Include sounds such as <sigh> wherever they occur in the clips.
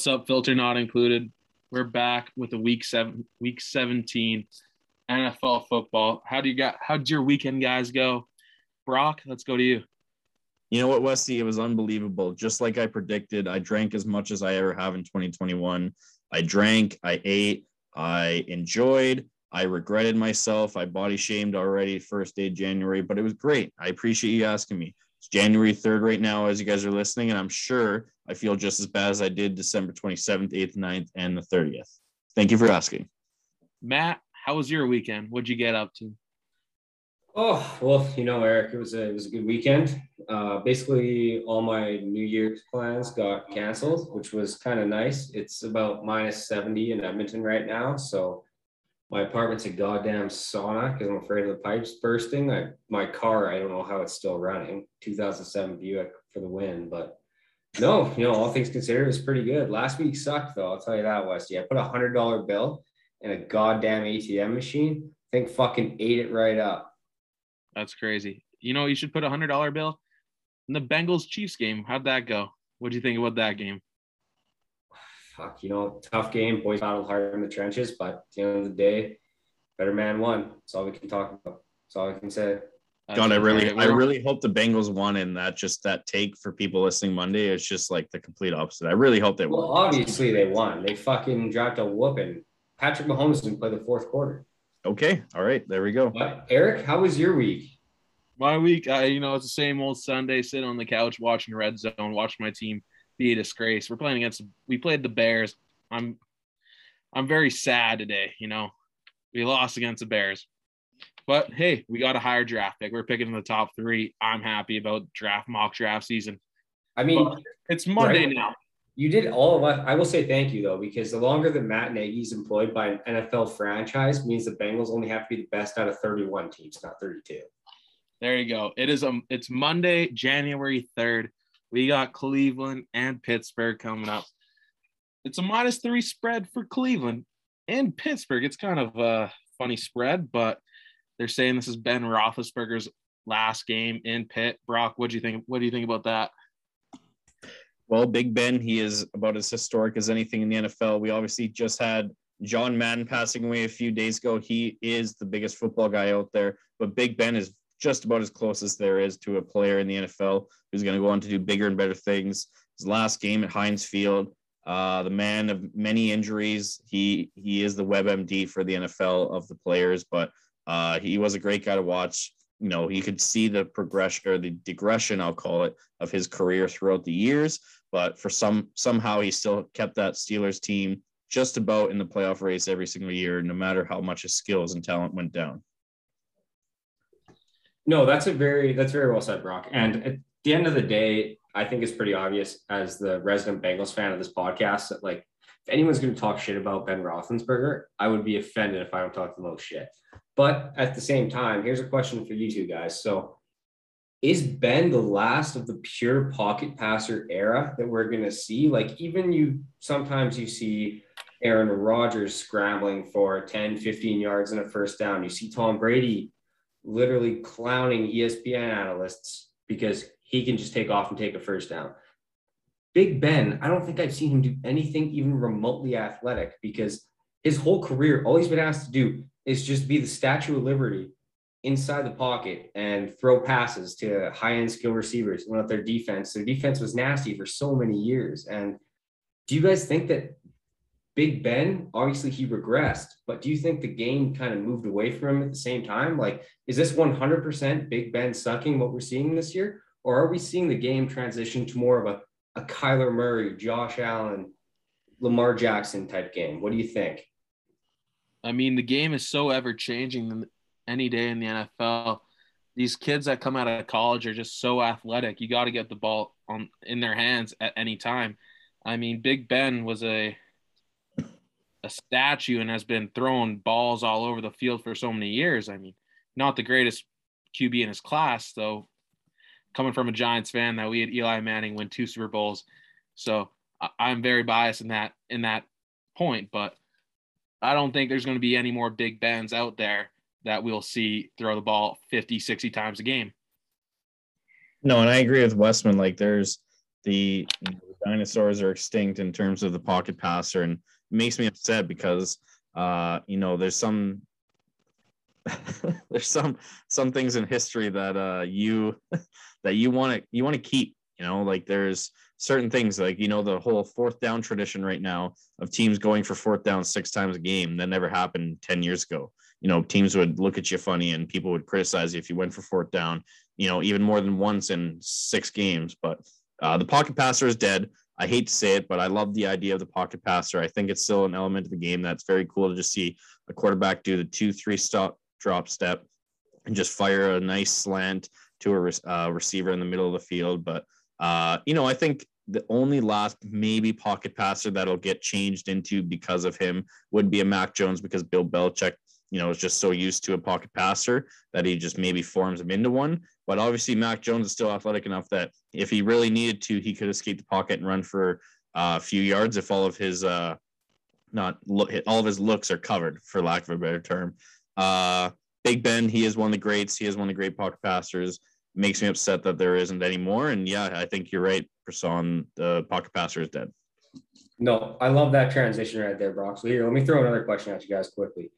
What's up, filter not included? We're back with the week seven, week 17 NFL football. How do you got? How'd your weekend guys go? Brock, let's go to you. You know what, Westy? It was unbelievable. Just like I predicted, I drank as much as I ever have in 2021. I drank, I ate, I enjoyed, I regretted myself. I body shamed already first day January, but it was great. I appreciate you asking me. It's January 3rd right now as you guys are listening, and I'm sure I feel just as bad as I did December 27th, 8th, 9th, and the 30th. Thank you for asking. Matt, how was your weekend? What'd you get up to? Oh well, you know, Eric, it was a it was a good weekend. Uh, basically, all my New Year's plans got canceled, which was kind of nice. It's about minus seventy in Edmonton right now, so my apartment's a goddamn sauna because I'm afraid of the pipes bursting. I my car, I don't know how it's still running. 2007 Buick for the win, but no, you know, all things considered, it was pretty good. Last week sucked though. I'll tell you that, Westy. I put a hundred dollar bill in a goddamn ATM machine. I think fucking ate it right up. That's crazy. You know, you should put a hundred dollar bill in the Bengals Chiefs game. How'd that go? What do you think about that game? Fuck, you know, tough game. Boys battled hard in the trenches, but at the end of the day, better man won. That's all we can talk about. That's all I can say. God, I really, I really hope the Bengals won, and that just that take for people listening Monday is just like the complete opposite. I really hope they won. well, obviously they won. They fucking dropped a whooping. Patrick Mahomes didn't play the fourth quarter. Okay, all right, there we go. But Eric, how was your week? My week, I, you know, it's the same old Sunday, sitting on the couch watching Red Zone, watching my team be a disgrace. We're playing against, we played the Bears. I'm, I'm very sad today. You know, we lost against the Bears. But hey, we got a higher draft pick. We're picking in the top three. I'm happy about draft mock draft season. I mean, But it's Monday right. now. You did all of us. I will say thank you though, because the longer that Matt Nagy is employed by an NFL franchise means the Bengals only have to be the best out of 31 teams, not 32. There you go. It is um it's Monday, January 3rd. We got Cleveland and Pittsburgh coming up. It's a minus three spread for Cleveland and Pittsburgh. It's kind of a funny spread, but they're saying this is Ben Roethlisberger's last game in Pitt. Brock, what do you think? What do you think about that? Well, Big Ben, he is about as historic as anything in the NFL. We obviously just had John Madden passing away a few days ago. He is the biggest football guy out there, but Big Ben is just about as close as there is to a player in the NFL who's going to go on to do bigger and better things. His last game at Heinz Field, uh, the man of many injuries. He he is the WebMD for the NFL of the players, but uh, he was a great guy to watch. You know, he could see the progression or the digression, I'll call it, of his career throughout the years. But for some somehow he still kept that Steelers team just about in the playoff race every single year, no matter how much his skills and talent went down. No, that's a very that's very well said, Brock. And at the end of the day, I think it's pretty obvious as the resident Bengals fan of this podcast that like if anyone's going to talk shit about Ben Roethlisberger, I would be offended if I don't talk the most shit. But at the same time, here's a question for you two guys. So, is Ben the last of the pure pocket passer era that we're going to see? Like, even you sometimes you see Aaron Rodgers scrambling for 10, 15 yards in a first down. You see Tom Brady literally clowning ESPN analysts because he can just take off and take a first down. Big Ben, I don't think I've seen him do anything even remotely athletic because his whole career, all he's been asked to do is just be the Statue of Liberty inside the pocket and throw passes to high end skill receivers. Went up their defense. Their defense was nasty for so many years. And do you guys think that Big Ben, obviously he regressed, but do you think the game kind of moved away from him at the same time? Like, is this 100% Big Ben sucking what we're seeing this year? Or are we seeing the game transition to more of a, a Kyler Murray, Josh Allen, Lamar Jackson type game? What do you think? I mean, the game is so ever changing any day in the NFL. These kids that come out of college are just so athletic. You got to get the ball on in their hands at any time. I mean, Big Ben was a a statue and has been throwing balls all over the field for so many years. I mean, not the greatest QB in his class, though. Coming from a Giants fan, that we had Eli Manning win two Super Bowls, so I'm very biased in that in that point. But I don't think there's going to be any more Big Bens out there that we'll see throw the ball 50, 60 times a game. No, and I agree with Westman. Like, there's the dinosaurs are extinct in terms of the pocket passer, and makes me upset because uh, you know there's some <laughs> there's some some things in history that uh, you <laughs> that you want to you want to keep. You know, like there's certain things like you know the whole fourth down tradition right now of teams going for fourth down six times a game. That never happened 10 years ago. You know teams would look at you funny and people would criticize you if you went for fourth down you know even more than once in six games. But uh, the pocket passer is dead i hate to say it but i love the idea of the pocket passer i think it's still an element of the game that's very cool to just see a quarterback do the two three stop drop step and just fire a nice slant to a uh, receiver in the middle of the field but uh, you know, I think the only last maybe pocket passer that'll get changed into because of him would be a Mac Jones because Bill Belichick, you know, is just so used to a pocket passer that he just maybe forms him into one. But obviously, Mac Jones is still athletic enough that if he really needed to, he could escape the pocket and run for uh, a few yards if all of his uh, not look all of his looks are covered, for lack of a better term. Uh, Big Ben, he is one of the greats. He is one of the great pocket passers makes me upset that there isn't anymore. And yeah, I think you're right, Person. The pocket passer is dead. No, I love that transition right there, Brock. So here, let me throw another question at you guys quickly.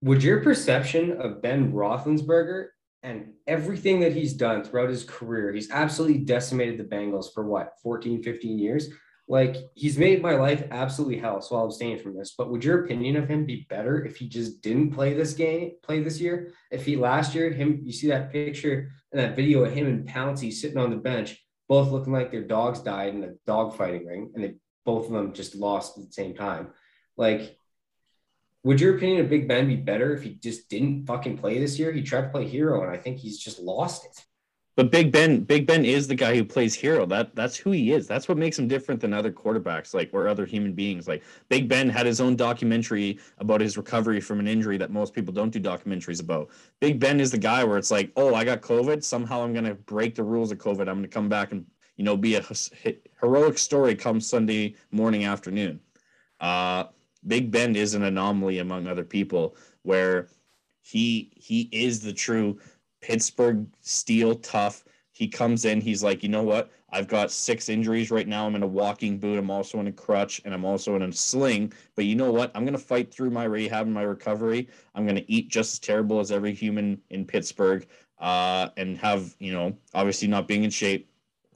Would your perception of Ben Roethlisberger and everything that he's done throughout his career, he's absolutely decimated the Bengals for what, 14, 15 years? Like he's made my life absolutely hell, so I'll abstain from this. But would your opinion of him be better if he just didn't play this game, play this year? If he last year, him, you see that picture and that video of him and Pouncey sitting on the bench, both looking like their dogs died in a dog fighting ring, and they both of them just lost at the same time. Like, would your opinion of Big Ben be better if he just didn't fucking play this year? He tried to play hero, and I think he's just lost it. But Big Ben, Big Ben is the guy who plays hero. That that's who he is. That's what makes him different than other quarterbacks, like or other human beings. Like Big Ben had his own documentary about his recovery from an injury that most people don't do documentaries about. Big Ben is the guy where it's like, oh, I got COVID. Somehow I'm gonna break the rules of COVID. I'm gonna come back and you know be a heroic story come Sunday morning afternoon. Uh, Big Ben is an anomaly among other people where he he is the true Pittsburgh steel tough. He comes in, he's like, you know what? I've got six injuries right now. I'm in a walking boot. I'm also in a crutch and I'm also in a sling. But you know what? I'm going to fight through my rehab and my recovery. I'm going to eat just as terrible as every human in Pittsburgh uh, and have, you know, obviously not being in shape.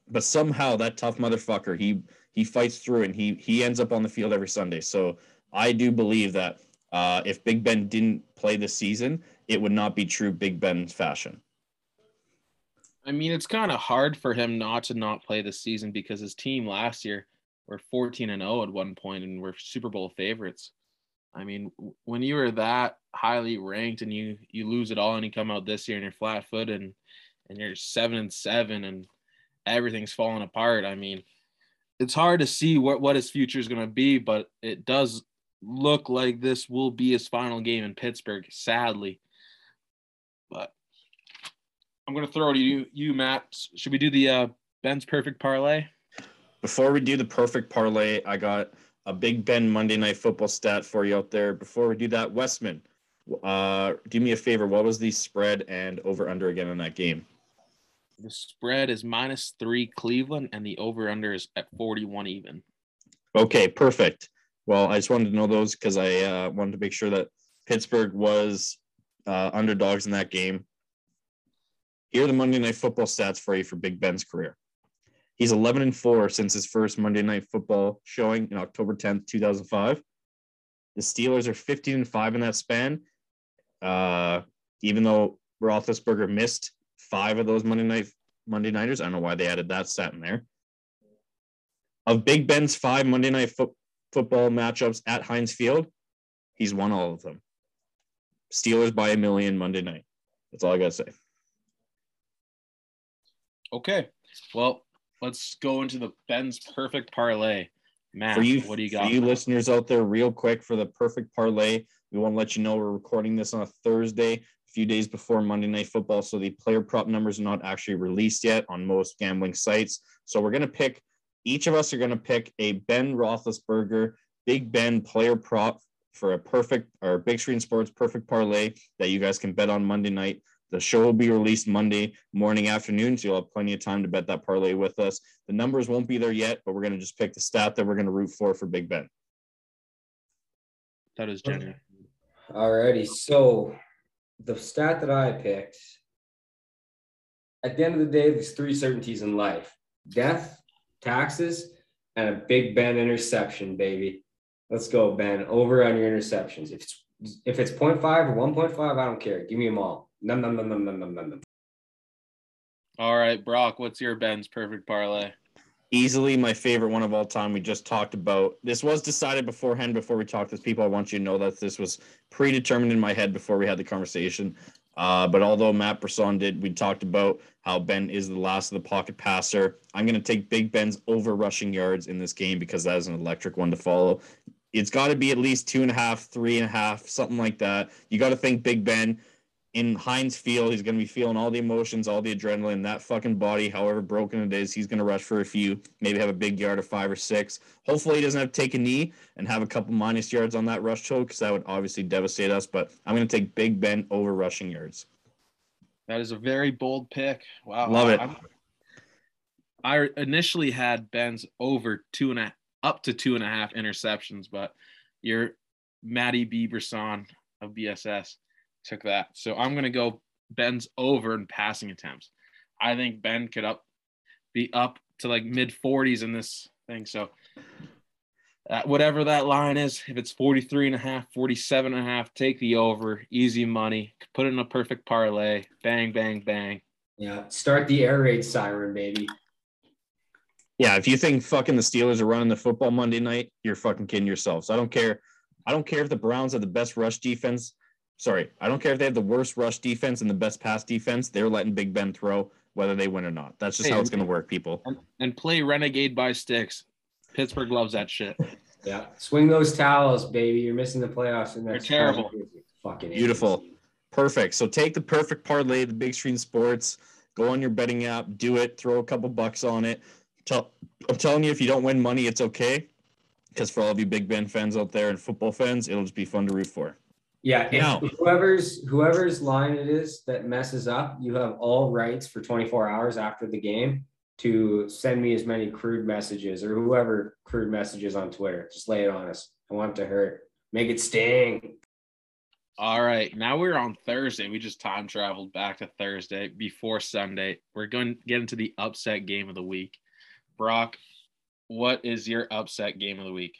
But somehow that tough motherfucker, he he fights through and he he ends up on the field every Sunday. So I do believe that uh, if Big Ben didn't play this season, it would not be true Big Ben fashion. I mean, it's kind of hard for him not to not play this season because his team last year were 14 and 0 at one point and were Super Bowl favorites. I mean, when you were that highly ranked and you you lose it all and you come out this year and you're flat footed and and you're seven and seven and everything's falling apart. I mean, it's hard to see what what his future is going to be, but it does look like this will be his final game in Pittsburgh. Sadly, but I'm going to throw it to you, you Matt. Should we do the uh, Ben's perfect parlay? Before we do the perfect parlay, I got a Big Ben Monday Night Football stat for you out there. Before we do that, Westman, uh, do me a favor. What was the spread and over under again in that game? The spread is minus three Cleveland, and the over under is at 41 even. Okay, perfect. Well, I just wanted to know those because I uh, wanted to make sure that Pittsburgh was uh, underdogs in that game. Here are the Monday Night Football stats for you for Big Ben's career. He's 11 and 4 since his first Monday Night Football showing in October 10th, 2005. The Steelers are 15 and 5 in that span. Uh, even though Roethlisberger missed five of those Monday night Monday nighters, I don't know why they added that stat in there. Of Big Ben's five Monday Night fo- Football matchups at Heinz Field, he's won all of them. Steelers by a million Monday night. That's all I got to say. Okay. Well, let's go into the Ben's perfect parlay. Matt, for you, what do you got? For you listeners out there, real quick for the perfect parlay, we want to let you know we're recording this on a Thursday, a few days before Monday Night Football. So the player prop numbers are not actually released yet on most gambling sites. So we're going to pick, each of us are going to pick a Ben Roethlisberger, Big Ben player prop for a perfect or big screen sports perfect parlay that you guys can bet on Monday night. The show will be released Monday morning, afternoon, so you'll have plenty of time to bet that parlay with us. The numbers won't be there yet, but we're going to just pick the stat that we're going to root for for Big Ben. That is genuine. Alrighty, so the stat that I picked. At the end of the day, there's three certainties in life: death, taxes, and a Big Ben interception, baby. Let's go, Ben. Over on your interceptions. If it's if it's 0.5 or 1.5, I don't care. Give me them all. Num, num, num, num, num, num, num. All right, Brock, what's your Ben's perfect parlay? Easily my favorite one of all time. We just talked about this was decided beforehand before we talked to people. I want you to know that this was predetermined in my head before we had the conversation. Uh, but although Matt Brisson did, we talked about how Ben is the last of the pocket passer. I'm going to take Big Ben's over rushing yards in this game because that is an electric one to follow. It's got to be at least two and a half, three and a half, something like that. You got to think Big Ben in Heinz Field. He's going to be feeling all the emotions, all the adrenaline. That fucking body, however broken it is, he's going to rush for a few, maybe have a big yard of five or six. Hopefully, he doesn't have to take a knee and have a couple minus yards on that rush choke because that would obviously devastate us. But I'm going to take Big Ben over rushing yards. That is a very bold pick. Wow. Love it. I'm- I initially had Ben's over two and a up to two and a half interceptions, but your Matty B. Brisson of BSS took that. So I'm gonna go Ben's over in passing attempts. I think Ben could up be up to like mid 40s in this thing. So uh, whatever that line is, if it's 43 and a half, 47 and a half, take the over, easy money, put it in a perfect parlay, bang, bang, bang. Yeah, start the air raid siren, baby. Yeah, if you think fucking the Steelers are running the football Monday night, you're fucking kidding yourself. So I don't care. I don't care if the Browns have the best rush defense. Sorry, I don't care if they have the worst rush defense and the best pass defense. They're letting Big Ben throw whether they win or not. That's just Hey, how it's going to work, people. And, and play Renegade by Styx. Pittsburgh loves that shit. <laughs> Yeah, swing those towels, baby. You're missing the playoffs. And that's terrible. Fucking Beautiful. idiots. Perfect. So take the perfect parlay, the Big Screen Sports. Go on your betting app, do it, throw a couple bucks on it. Tell, I'm telling you, if you don't win money, it's okay. Because for all of you Big Ben fans out there and football fans, it'll just be fun to root for. Yeah, whoever's whoever's line it is that messes up, you have all rights for 24 hours after the game to send me as many crude messages or whoever crude messages on Twitter. Just lay it on us. I want it to hurt. Make it sting. All right. Now we're on Thursday. We just time traveled back to Thursday before Sunday. We're going to get into the upset game of the week. Brock, what is your upset game of the week?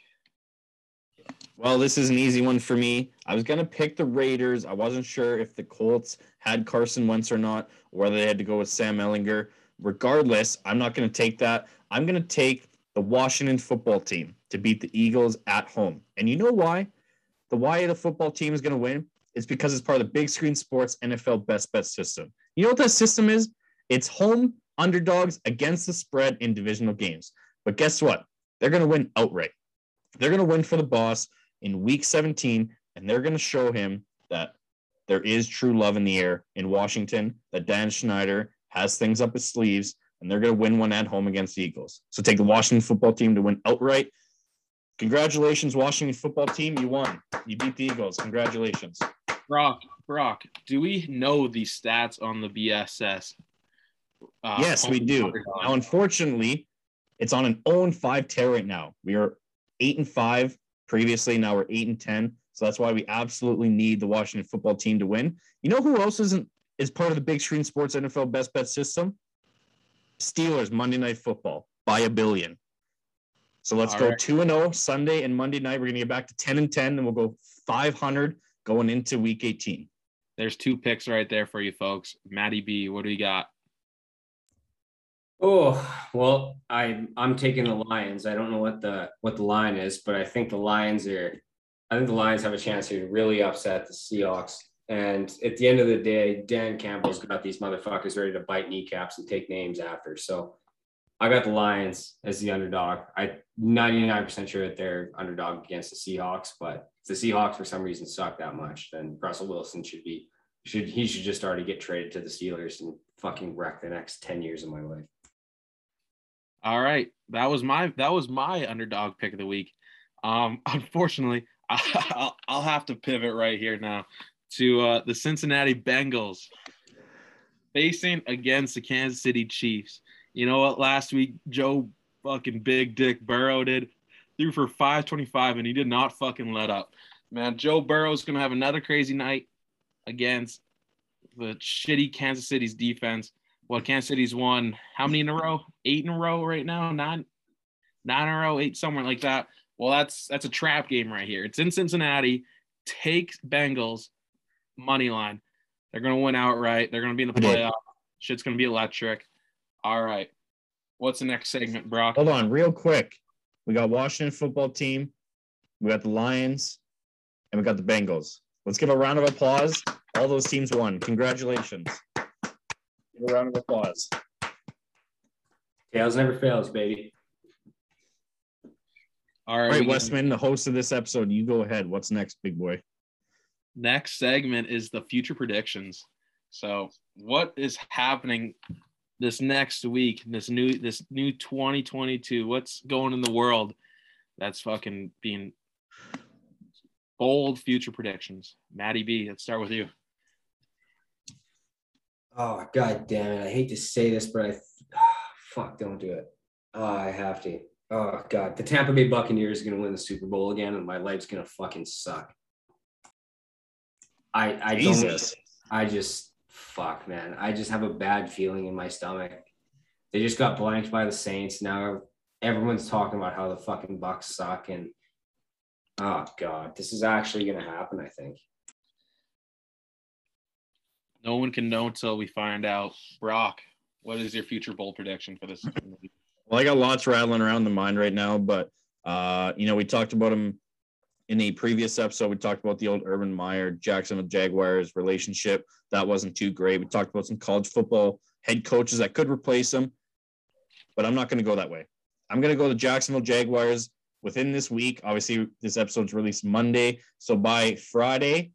Well, this is an easy one for me. I was going to pick the Raiders. I wasn't sure if the Colts had Carson Wentz or not, or whether they had to go with Sam Ehlinger. Regardless, I'm not going to take that. I'm going to take the Washington football team to beat the Eagles at home. And you know why? The why the football team is going to win is because it's part of the Big Screen Sports NFL Best Bet system. You know what that system is? It's home underdogs against the spread in divisional games. But guess what? They're going to win outright. They're going to win for the boss in week 17, and they're going to show him that there is true love in the air in Washington, that Dan Snyder has things up his sleeves, and they're going to win one at home against the Eagles. So take the Washington football team to win outright. Congratulations, Washington football team. You won. You beat the Eagles. Congratulations. Brock, Brock, do we know the stats on the BSS? Uh, yes, we do. Now, unfortunately, it's on an own 5 tear right now. We are 8 and 5 previously. Now we're 8 and 10. So that's why we absolutely need the Washington football team to win. You know who else isn't is part of the Big Screen Sports NFL Best Bet system? Steelers Monday Night Football by a billion. So let's All go right. 2 and 0 Sunday and Monday night. We're going to get back to 10 and 10, and we'll go 500 going into week 18. There's two picks right there for you folks. Maddie B, what do you got? Oh well, I I'm taking the Lions. I don't know what the what the line is, but I think the Lions are. I think the Lions have a chance here to really upset the Seahawks. And at the end of the day, Dan Campbell's got these motherfuckers ready to bite kneecaps and take names after. So I got the Lions as the underdog. I 99% sure that they're underdog against the Seahawks, but if the Seahawks for some reason suck that much, then Russell Wilson should be should he should just already get traded to the Steelers and fucking wreck the next 10 years of my life. All right, that was my that was my underdog pick of the week. Um, <laughs> unfortunately, <laughs> I'll, I'll have to pivot right here now to uh, the Cincinnati Bengals facing against the Kansas City Chiefs. You know what? Last week, Joe fucking Big Dick Burrow did threw for 525 and he did not fucking let up. Man, Joe Burrow's gonna have another crazy night against the shitty Kansas City's defense. Well, Kansas City's won how many in a row? Eight in a row right now, nine, nine in a row, eight somewhere like that. Well, that's that's a trap game right here. It's in Cincinnati. Take Bengals money line. They're gonna win outright. They're gonna be in the playoff. Shit's gonna be electric. All right. What's the next segment, Brock? Hold on, real quick. We got Washington football team. We got the Lions, and we got the Bengals. Let's give a round of applause. All those teams won. Congratulations. Give a round of applause. Tails never fails, baby. All All right, right, Westman, the host of this episode, you go ahead. What's next, big boy? next segment is the future predictions. So, what is happening this next week? This new this new 2022. What's going in the world? That's fucking being bold future predictions. Maddie B, let's start with you. Oh god damn it! I hate to say this, but I <sighs> fuck don't do it. Oh, I have to. Oh god, the Tampa Bay Buccaneers are gonna win the Super Bowl again, and my life's gonna fucking suck. I I Jesus. don't. I just fuck man. I just have a bad feeling in my stomach. They just got blanked by the Saints. Now everyone's talking about how the fucking Bucs suck, and oh god, this is actually gonna happen. I think. No one can know until we find out. Brock, what is your future bowl prediction for this? Well, I got lots rattling around the mind right now, but uh, you know, we talked about him in the previous episode. We talked about the old Urban Meyer Jacksonville Jaguars relationship. That wasn't too great. We talked about some college football head coaches that could replace him, but I'm not going to go that way. I'm going to go to Jacksonville Jaguars within this week. Obviously, this episode's released Monday, so by Friday,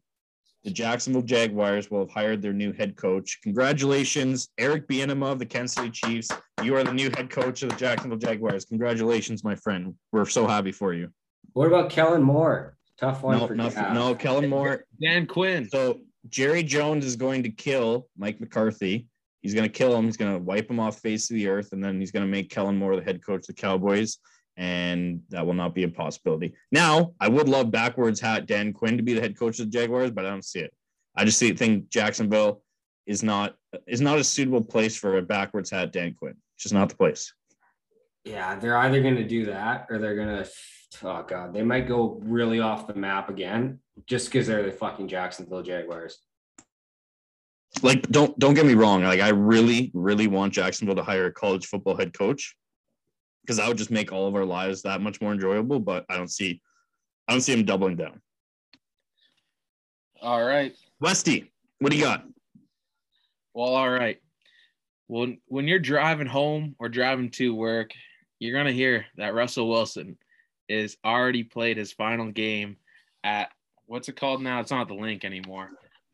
the Jacksonville Jaguars will have hired their new head coach. Congratulations, Eric Bieniemy of the Kansas City Chiefs. You are the new head coach of the Jacksonville Jaguars. Congratulations, my friend. We're so happy for you. What about Kellen Moore? Tough one No, for no, yeah. no, Kellen Moore. Dan Quinn. So Jerry Jones is going to kill Mike McCarthy. He's going to kill him. He's going to wipe him off face of the earth, and then he's going to make Kellen Moore the head coach of the Cowboys. And that will not be a possibility. Now, I would love backwards hat Dan Quinn to be the head coach of the Jaguars, but I don't see it. I just see think Jacksonville is not is not a suitable place for a backwards hat Dan Quinn. It's just not the place. Yeah, they're either going to do that or they're going to, oh God, they might go really off the map again just because they're the fucking Jacksonville Jaguars. like don't don't get me wrong like i really really want jacksonville to hire a college football head coach because that would just make all of our lives that much more enjoyable but i don't see i don't see him doubling down All right. westy what do you got Well, all right. Well, when you're driving home or driving to work, you're gonna hear that Russell Wilson is already played his final game at what's it called now? It's not the link anymore,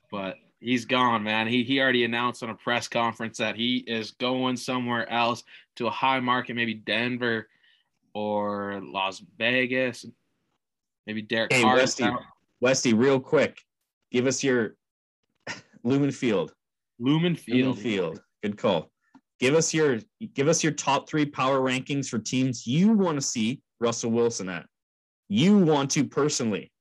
but he's gone, man. He he already announced on a press conference that he is going somewhere else to a high market, maybe Denver or Las Vegas. Maybe Derek Hey, Carr. Westy. westy real quick give us your <laughs> lumen field Lumen lumen Field. field good call give us your give us your top three power rankings for teams you want to see russell wilson at you want to personally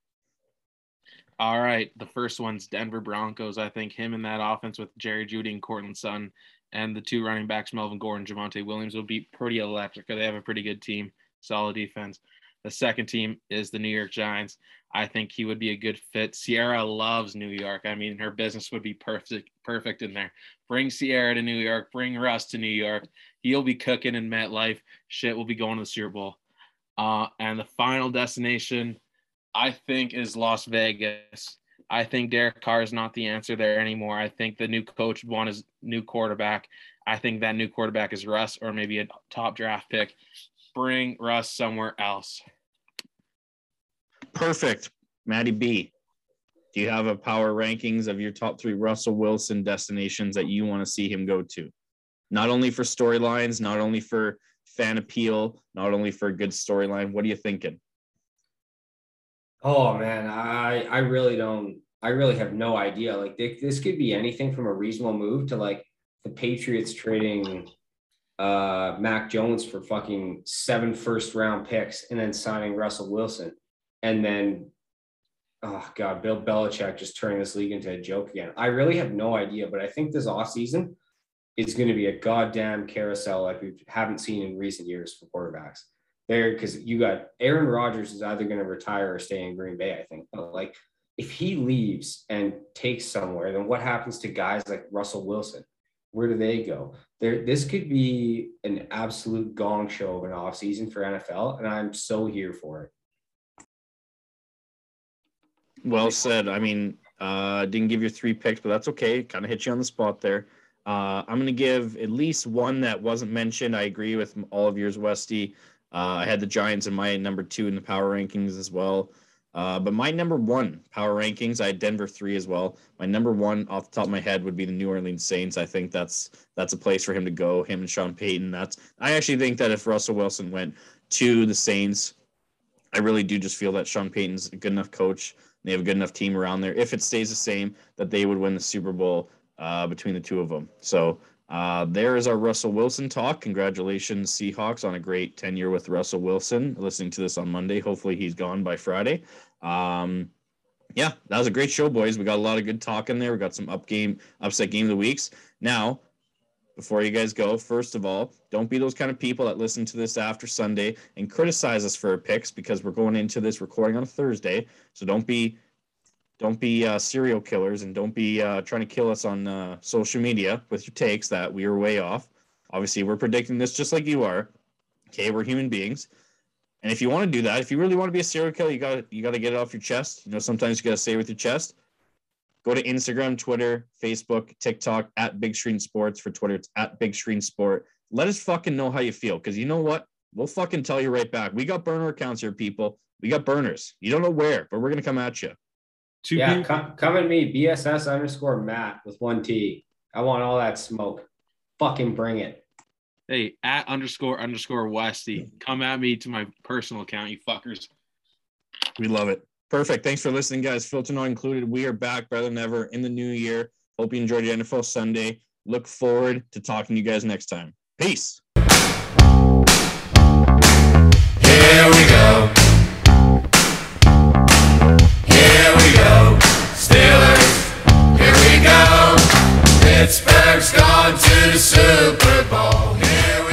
All right. The first one's Denver Broncos. I think him in that offense with Jerry Jeudy and Courtland Sutton and the two running backs, Melvin Gordon, Javonte Williams, will be pretty electric. They have a pretty good team, solid defense. The second team is the New York Giants. I think he would be a good fit. Ciara loves New York. I mean, her business would be perfect, perfect in there. Bring Ciara to New York. Bring Russ to New York. He'll be cooking in MetLife. Shit will be going to the Super Bowl. Uh, and the final destination, I think, is Las Vegas. I think Derek Carr is not the answer there anymore. I think the new coach would want his new quarterback. I think that new quarterback is Russ or maybe a top draft pick. Bring Russ somewhere else. Perfect. Maddie B, do you have a power rankings of your top three Russell Wilson destinations that you want to see him go to? Not only for storylines, not only for fan appeal, not only for a good storyline. What are you thinking? Oh man, I I really don't. I really have no idea. Like they, this could be anything from a reasonable move to like the Patriots trading uh, Mac Jones for fucking seven first round picks and then signing Russell Wilson. And then, oh God, Bill Belichick just turning this league into a joke again. I really have no idea, but I think this offseason is going to be a goddamn carousel like we haven't seen in recent years for quarterbacks. There, because you got Aaron Rodgers is either going to retire or stay in Green Bay, I think. But like, if he leaves and takes somewhere, then what happens to guys like Russell Wilson? Where do they go? There, this could be an absolute gong show of an offseason for NFL, and I'm so here for it. Well said. I mean, uh, didn't give your three picks, but that's okay. Kind of hit you on the spot there. Uh, I'm going to give at least one that wasn't mentioned. I agree with all of yours, Westy. Uh, I had the Giants in my number two in the power rankings as well. Uh, but my number one power rankings, I had Denver three as well. My number one off the top of my head would be the New Orleans Saints. I think that's that's a place for him to go. Him and Sean Payton. That's I actually think that if Russell Wilson went to the Saints, I really do just feel that Sean Payton's a good enough coach. They have a good enough team around there. If it stays the same, that they would win the Super Bowl uh, between the two of them. So uh, there is our Russell Wilson talk. Congratulations, Seahawks, on a great tenure with Russell Wilson. Listening to this on Monday. Hopefully, he's gone by Friday. Um, yeah, that was a great show, boys. We got a lot of good talk in there. We got some up game, upset game of the weeks. Now, before you guys go, first of all, don't be those kind of people that listen to this after Sunday and criticize us for our picks because we're going into this recording on Thursday. So don't be don't be uh, serial killers and don't be uh, trying to kill us on uh, social media with your takes that we are way off. Obviously, we're predicting this just like you are. Okay, we're human beings. And if you want to do that, if you really want to be a serial killer, you got you got to get it off your chest. You know, sometimes you got to say it with your chest. Go to Instagram, Twitter, Facebook, TikTok at Big Screen Sports. For Twitter, it's at Big Screen Sport. Let us fucking know how you feel, because you know what? We'll fucking tell you right back. We got burner accounts here, people. We got burners. You don't know where, but we're gonna come at you. Two yeah, come, come at me, BSS underscore Matt with one T. I want all that smoke. Fucking bring it. Hey, at underscore underscore Westy. Come at me to my personal account, you fuckers. We love it. Perfect. Thanks for listening, guys. Filter not included. We are back better than ever in the new year. Hope you enjoyed the NFL Sunday. Look forward to talking to you guys next time. Peace. Pittsburgh's gone to the Super Bowl. Here